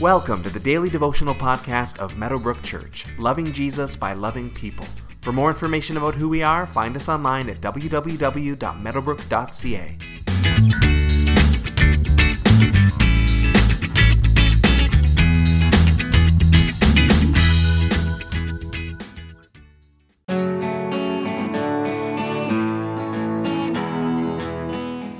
Welcome to the daily devotional podcast of Meadowbrook Church, loving Jesus by loving people. For more information about who we are, find us online at www.meadowbrook.ca.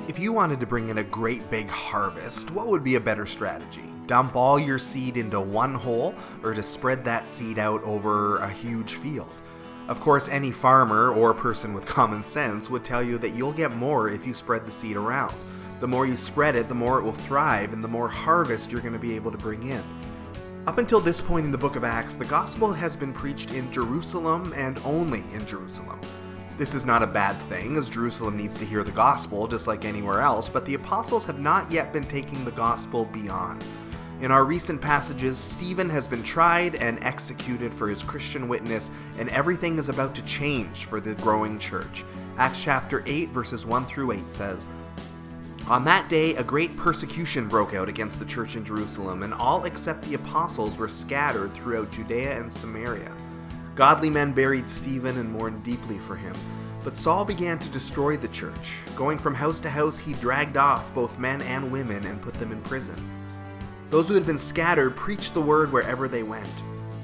If you wanted to bring in a great big harvest, what would be a better strategy? Dump all your seed into one hole or to spread that seed out over a huge field? Of course, any farmer or person with common sense would tell you that you'll get more if you spread the seed around. The more you spread it, the more it will thrive and the more harvest you're going to be able to bring in. Up until this point in the book of Acts, the gospel has been preached in Jerusalem and only in Jerusalem. This is not a bad thing, as Jerusalem needs to hear the gospel just like anywhere else, but the apostles have not yet been taking the gospel beyond. In our recent passages, Stephen has been tried and executed for his Christian witness, and everything is about to change for the growing church. Acts chapter 8, verses 1 through 8 says, on that day, a great persecution broke out against the church in Jerusalem, and all except the apostles were scattered throughout Judea and Samaria. Godly men buried Stephen and mourned deeply for him. But Saul began to destroy the church. Going from house to house, he dragged off both men and women and put them in prison. Those who had been scattered preached the word wherever they went.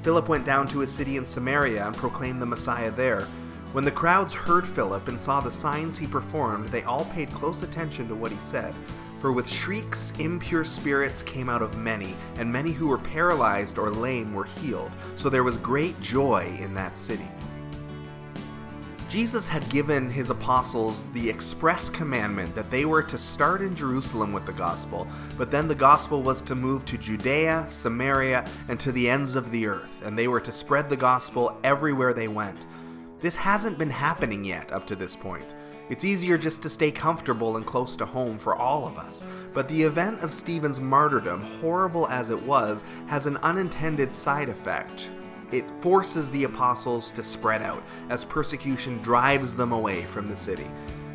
Philip went down to a city in Samaria and proclaimed the Messiah there. When the crowds heard Philip and saw the signs he performed, they all paid close attention to what he said. For with shrieks, impure spirits came out of many, and many who were paralyzed or lame were healed. So there was great joy in that city. Jesus had given his apostles the express commandment that they were to start in Jerusalem with the gospel, but then the gospel was to move to Judea, Samaria, and to the ends of the earth, and they were to spread the gospel everywhere they went. This hasn't been happening yet up to this point. It's easier just to stay comfortable and close to home for all of us, but the event of Stephen's martyrdom, horrible as it was, has an unintended side effect it forces the apostles to spread out as persecution drives them away from the city.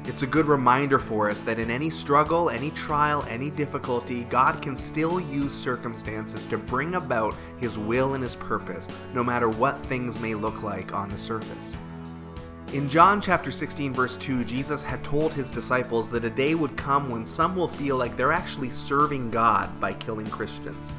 It's a good reminder for us that in any struggle, any trial, any difficulty, God can still use circumstances to bring about His will and His purpose, no matter what things may look like on the surface. In John chapter 16, verse 2, Jesus had told his disciples that a day would come when some will feel like they're actually serving God by killing Christians.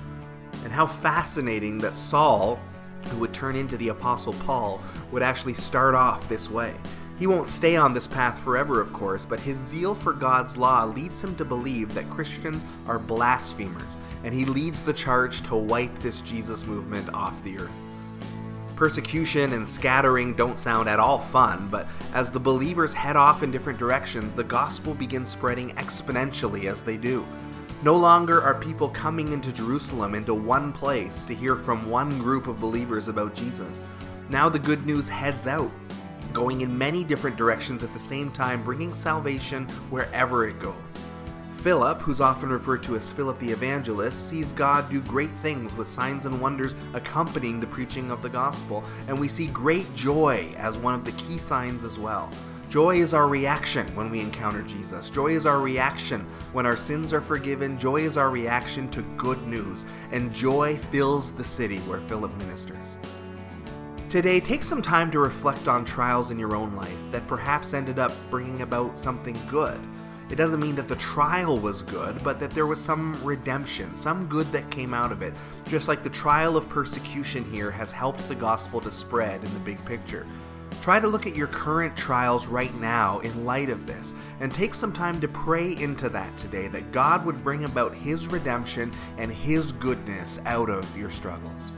And how fascinating that Saul, who would turn into the Apostle Paul, would actually start off this way. He won't stay on this path forever, of course, but his zeal for God's law leads him to believe that Christians are blasphemers, and he leads the charge to wipe this Jesus movement off the earth. Persecution and scattering don't sound at all fun, but as the believers head off in different directions, the gospel begins spreading exponentially as they do. No longer are people coming into Jerusalem into one place to hear from one group of believers about Jesus. Now the good news heads out, going in many different directions at the same time, bringing salvation wherever it goes. Philip, who's often referred to as Philip the Evangelist, sees God do great things with signs and wonders accompanying the preaching of the gospel, and we see great joy as one of the key signs as well. Joy is our reaction when we encounter Jesus. Joy is our reaction when our sins are forgiven. Joy is our reaction to good news. And joy fills the city where Philip ministers. Today, take some time to reflect on trials in your own life that perhaps ended up bringing about something good. It doesn't mean that the trial was good, but that there was some redemption, some good that came out of it. Just like the trial of persecution here has helped the gospel to spread in the big picture. Try to look at your current trials right now in light of this, and take some time to pray into that today that God would bring about His redemption and His goodness out of your struggles.